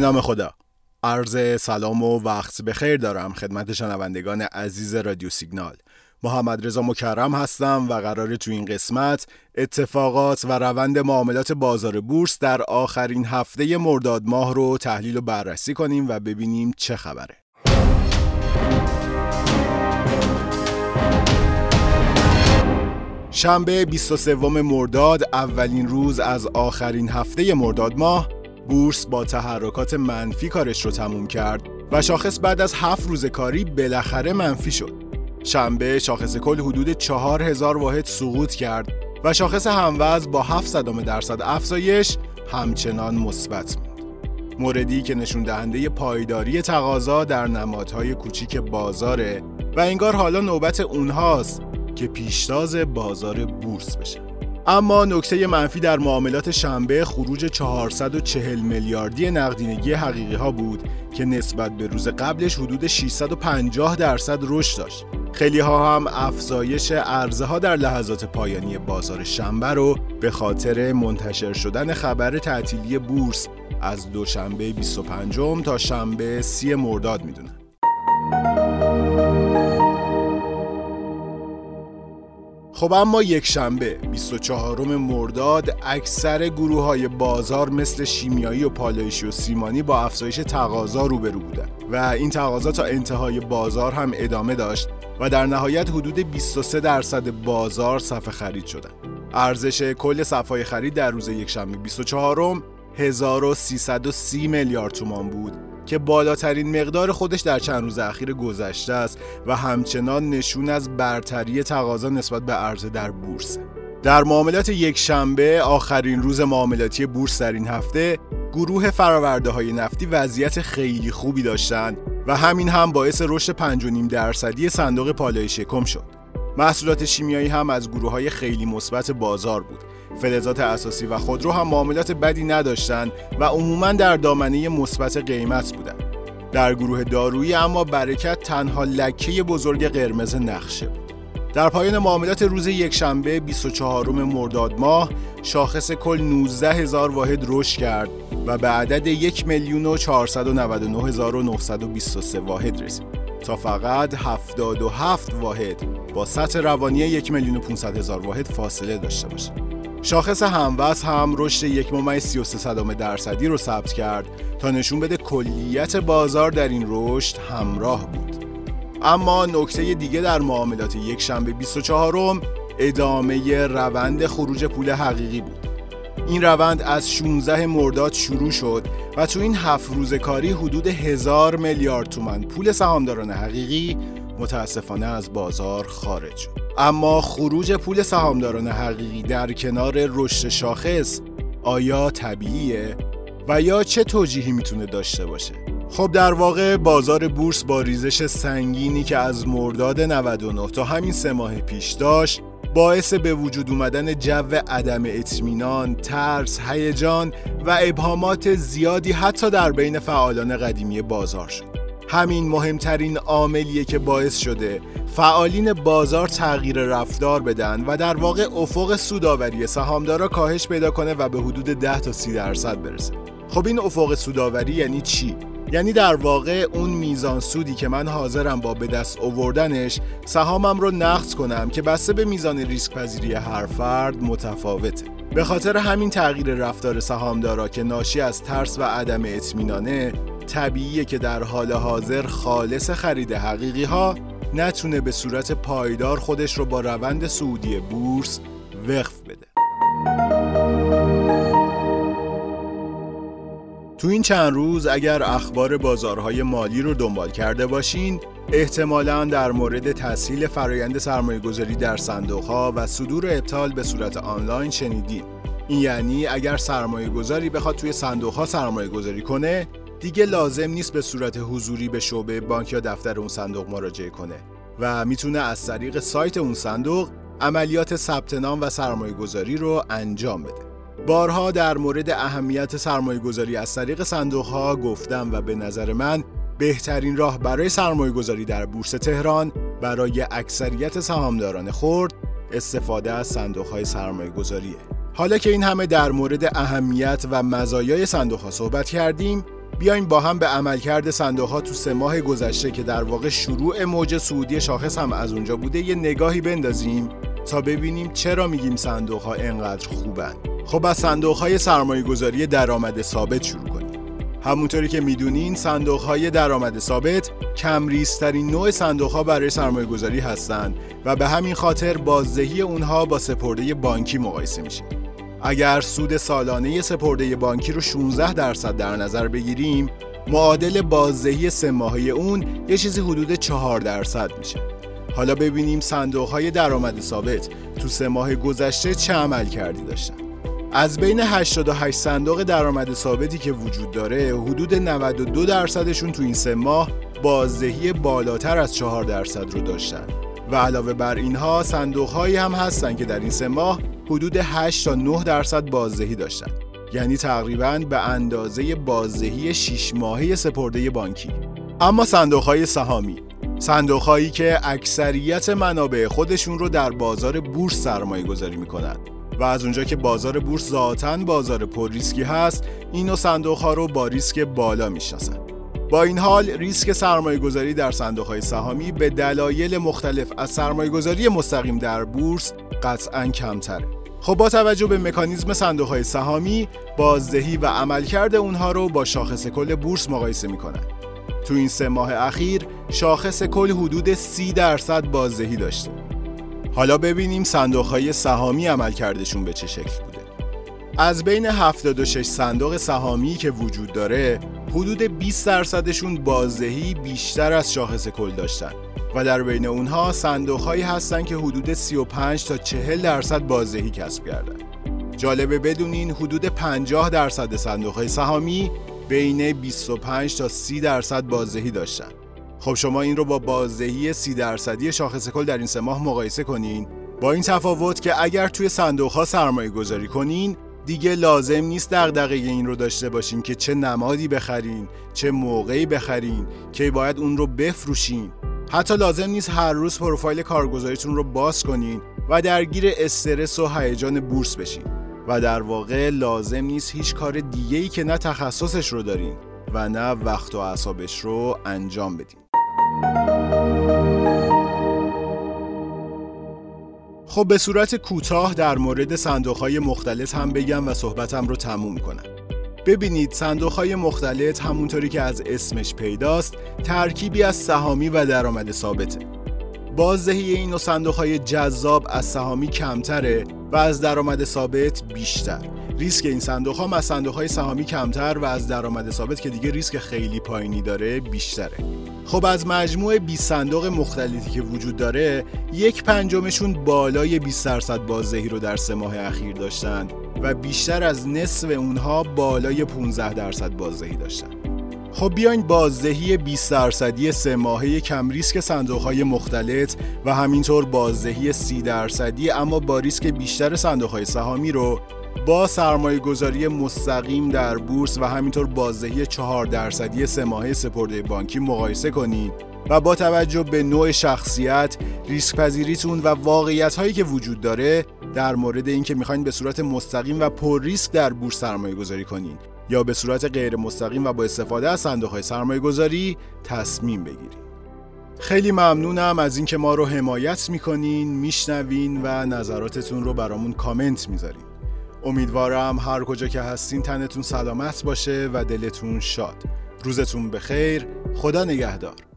نام خدا. عرض سلام و وقت بخیر دارم خدمت شنوندگان عزیز رادیو سیگنال. محمد رضا مکرم هستم و قرار تو این قسمت اتفاقات و روند معاملات بازار بورس در آخرین هفته مرداد ماه رو تحلیل و بررسی کنیم و ببینیم چه خبره. شنبه 23 مرداد اولین روز از آخرین هفته مرداد ماه بورس با تحرکات منفی کارش رو تموم کرد و شاخص بعد از هفت روز کاری بالاخره منفی شد. شنبه شاخص کل حدود 4000 واحد سقوط کرد و شاخص هموز با 7 صدام درصد افزایش همچنان مثبت موند. موردی که نشون دهنده پایداری تقاضا در نمادهای کوچیک بازاره و انگار حالا نوبت اونهاست که پیشتاز بازار بورس بشه. اما نکته منفی در معاملات شنبه خروج 440 میلیاردی نقدینگی حقیقی ها بود که نسبت به روز قبلش حدود 650 درصد رشد داشت. خیلی ها هم افزایش عرضه ها در لحظات پایانی بازار شنبه رو به خاطر منتشر شدن خبر تعطیلی بورس از دوشنبه 25 تا شنبه 30 مرداد می‌دونن. خب اما یک شنبه 24 مرداد اکثر گروه های بازار مثل شیمیایی و پالایشی و سیمانی با افزایش تقاضا روبرو بودن و این تقاضا تا انتهای بازار هم ادامه داشت و در نهایت حدود 23 درصد بازار صفحه خرید شدن ارزش کل صفحه خرید در روز یک شنبه 24 1330 میلیارد تومان بود. که بالاترین مقدار خودش در چند روز اخیر گذشته است و همچنان نشون از برتری تقاضا نسبت به عرضه در بورس. در معاملات یک شنبه آخرین روز معاملاتی بورس در این هفته گروه فراورده های نفتی وضعیت خیلی خوبی داشتند و همین هم باعث رشد 5.5 درصدی صندوق پالایش شکم شد. محصولات شیمیایی هم از گروه های خیلی مثبت بازار بود فلزات اساسی و خودرو هم معاملات بدی نداشتند و عموما در دامنه مثبت قیمت بودند. در گروه دارویی اما برکت تنها لکه بزرگ قرمز نقشه بود. در پایان معاملات روز یکشنبه 24 مرداد ماه شاخص کل 19 هزار واحد رشد کرد و به عدد 1 میلیون و 499 واحد رسید تا فقط 77 واحد با سطح روانی 1 میلیون و 500 هزار واحد فاصله داشته باشه. شاخص هموز هم رشد یک ممیز 33 درصدی رو ثبت کرد تا نشون بده کلیت بازار در این رشد همراه بود. اما نکته دیگه در معاملات یک شنبه 24 ادامه روند خروج پول حقیقی بود. این روند از 16 مرداد شروع شد و تو این هفت روز کاری حدود هزار میلیارد تومن پول سهامداران حقیقی متاسفانه از بازار خارج شد. اما خروج پول سهامداران حقیقی در کنار رشد شاخص آیا طبیعیه و یا چه توجیهی می‌تونه داشته باشه خب در واقع بازار بورس با ریزش سنگینی که از مرداد 99 تا همین سه ماه پیش داشت باعث به وجود اومدن جو عدم اطمینان، ترس، هیجان و ابهامات زیادی حتی در بین فعالان قدیمی بازار شد. همین مهمترین عاملیه که باعث شده فعالین بازار تغییر رفتار بدن و در واقع افق سوداوری سهامدارا کاهش پیدا کنه و به حدود 10 تا 30 درصد برسه. خب این افق سوداوری یعنی چی؟ یعنی در واقع اون میزان سودی که من حاضرم با به دست آوردنش سهامم رو نقد کنم که بسته به میزان ریسک پذیری هر فرد متفاوته. به خاطر همین تغییر رفتار سهامدارا که ناشی از ترس و عدم اطمینانه طبیعیه که در حال حاضر خالص خرید حقیقی ها نتونه به صورت پایدار خودش رو با روند سعودی بورس وقف بده. تو این چند روز اگر اخبار بازارهای مالی رو دنبال کرده باشین احتمالا در مورد تسهیل فرایند سرمایه گذاری در صندوق ها و صدور ابطال به صورت آنلاین شنیدین این یعنی اگر سرمایه گذاری بخواد توی صندوق ها سرمایه گذاری کنه دیگه لازم نیست به صورت حضوری به شعبه بانک یا دفتر اون صندوق مراجعه کنه و می‌تونه از طریق سایت اون صندوق عملیات ثبت نام و سرمایه گذاری رو انجام بده. بارها در مورد اهمیت سرمایه گذاری از طریق صندوق ها گفتم و به نظر من بهترین راه برای سرمایه گذاری در بورس تهران برای اکثریت سهامداران خرد استفاده از صندوق های سرمایه گذاریه. حالا که این همه در مورد اهمیت و مزایای صندوق ها صحبت کردیم بیایم با هم به عملکرد صندوق ها تو سه ماه گذشته که در واقع شروع موج سعودی شاخص هم از اونجا بوده یه نگاهی بندازیم تا ببینیم چرا میگیم صندوق ها انقدر خوبن. خب از صندوق های سرمایه گذاری درآمد ثابت شروع کنیم. همونطوری که می‌دونین صندوق های درآمد ثابت کمریزترین نوع صندوق ها برای سرمایه گذاری هستند و به همین خاطر بازدهی اونها با سپرده بانکی مقایسه میشه. اگر سود سالانه سپرده بانکی رو 16 درصد در نظر بگیریم معادل بازدهی سه ماهه اون یه چیزی حدود 4 درصد میشه. حالا ببینیم صندوق های درآمد ثابت تو سه ماه گذشته چه عمل کردی داشتن. از بین 88 صندوق درآمد ثابتی که وجود داره حدود 92 درصدشون تو این سه ماه بازدهی بالاتر از 4 درصد رو داشتن. و علاوه بر اینها صندوق هایی هم هستن که در این سه ماه حدود 8 تا 9 درصد بازدهی داشتن. یعنی تقریبا به اندازه بازدهی 6 ماهه سپرده بانکی. اما صندوق های سهامی صندوق هایی که اکثریت منابع خودشون رو در بازار بورس سرمایه گذاری می‌کنند و از اونجا که بازار بورس ذاتا بازار پر ریسکی هست این صندوق ها رو با ریسک بالا می‌شناسن. با این حال ریسک سرمایه گذاری در صندوق های سهامی به دلایل مختلف از سرمایه گذاری مستقیم در بورس قطعا کمتره. خب با توجه به مکانیزم صندوق های سهامی بازدهی و عملکرد اونها رو با شاخص کل بورس مقایسه می‌کنن. تو این سه ماه اخیر شاخص کل حدود 30 درصد بازدهی داشته. حالا ببینیم صندوق های سهامی عملکردشون به چه شکل بوده. از بین 76 صندوق سهامی که وجود داره حدود 20 درصدشون بازدهی بیشتر از شاخص کل داشتن. و در بین اونها صندوق هایی هستن که حدود 35 تا 40 درصد بازدهی کسب کردن. جالبه بدونین حدود 50 درصد صندوق های سهامی بین 25 تا 30 درصد بازدهی داشتن. خب شما این رو با بازدهی 30 درصدی شاخص کل در این سه ماه مقایسه کنین. با این تفاوت که اگر توی صندوق ها سرمایه گذاری کنین دیگه لازم نیست دغدغه این رو داشته باشین که چه نمادی بخرین چه موقعی بخرین که باید اون رو بفروشین. حتی لازم نیست هر روز پروفایل کارگزاریتون رو باز کنین و درگیر استرس و هیجان بورس بشین. و در واقع لازم نیست هیچ کار دیگه ای که نه تخصصش رو دارین و نه وقت و اعصابش رو انجام بدین. خب به صورت کوتاه در مورد صندوق های مختلط هم بگم و صحبتم رو تموم کنم. ببینید صندوق های مختلط همونطوری که از اسمش پیداست ترکیبی از سهامی و درآمد ثابته. بازدهی این و صندوق های جذاب از سهامی کمتره و از درآمد ثابت بیشتر. ریسک این صندوق ها از صندوق های سهامی کمتر و از درآمد ثابت که دیگه ریسک خیلی پایینی داره بیشتره. خب از مجموع 20 صندوق مختلفی که وجود داره یک پنجمشون بالای 20 درصد بازدهی رو در سه ماه اخیر داشتن و بیشتر از نصف اونها بالای 15 درصد بازدهی داشتن. خب بیاین بازدهی 20 درصدی سه ماهه کم ریسک صندوق های مختلط و همینطور بازدهی 30 درصدی اما با ریسک بیشتر صندوق های سهامی رو با سرمایه گذاری مستقیم در بورس و همینطور بازدهی 4 درصدی سه ماهه سپرده بانکی مقایسه کنید و با توجه به نوع شخصیت، ریسک پذیریتون و واقعیت هایی که وجود داره در مورد اینکه می‌خواین به صورت مستقیم و پر ریسک در بورس سرمایه گذاری کنین یا به صورت غیر مستقیم و با استفاده از صندوق های سرمایه گذاری تصمیم بگیرید. خیلی ممنونم از اینکه ما رو حمایت می‌کنین، میشنوین و نظراتتون رو برامون کامنت می‌ذارین. امیدوارم هر کجا که هستین تنتون سلامت باشه و دلتون شاد. روزتون بخیر. خدا نگهدار.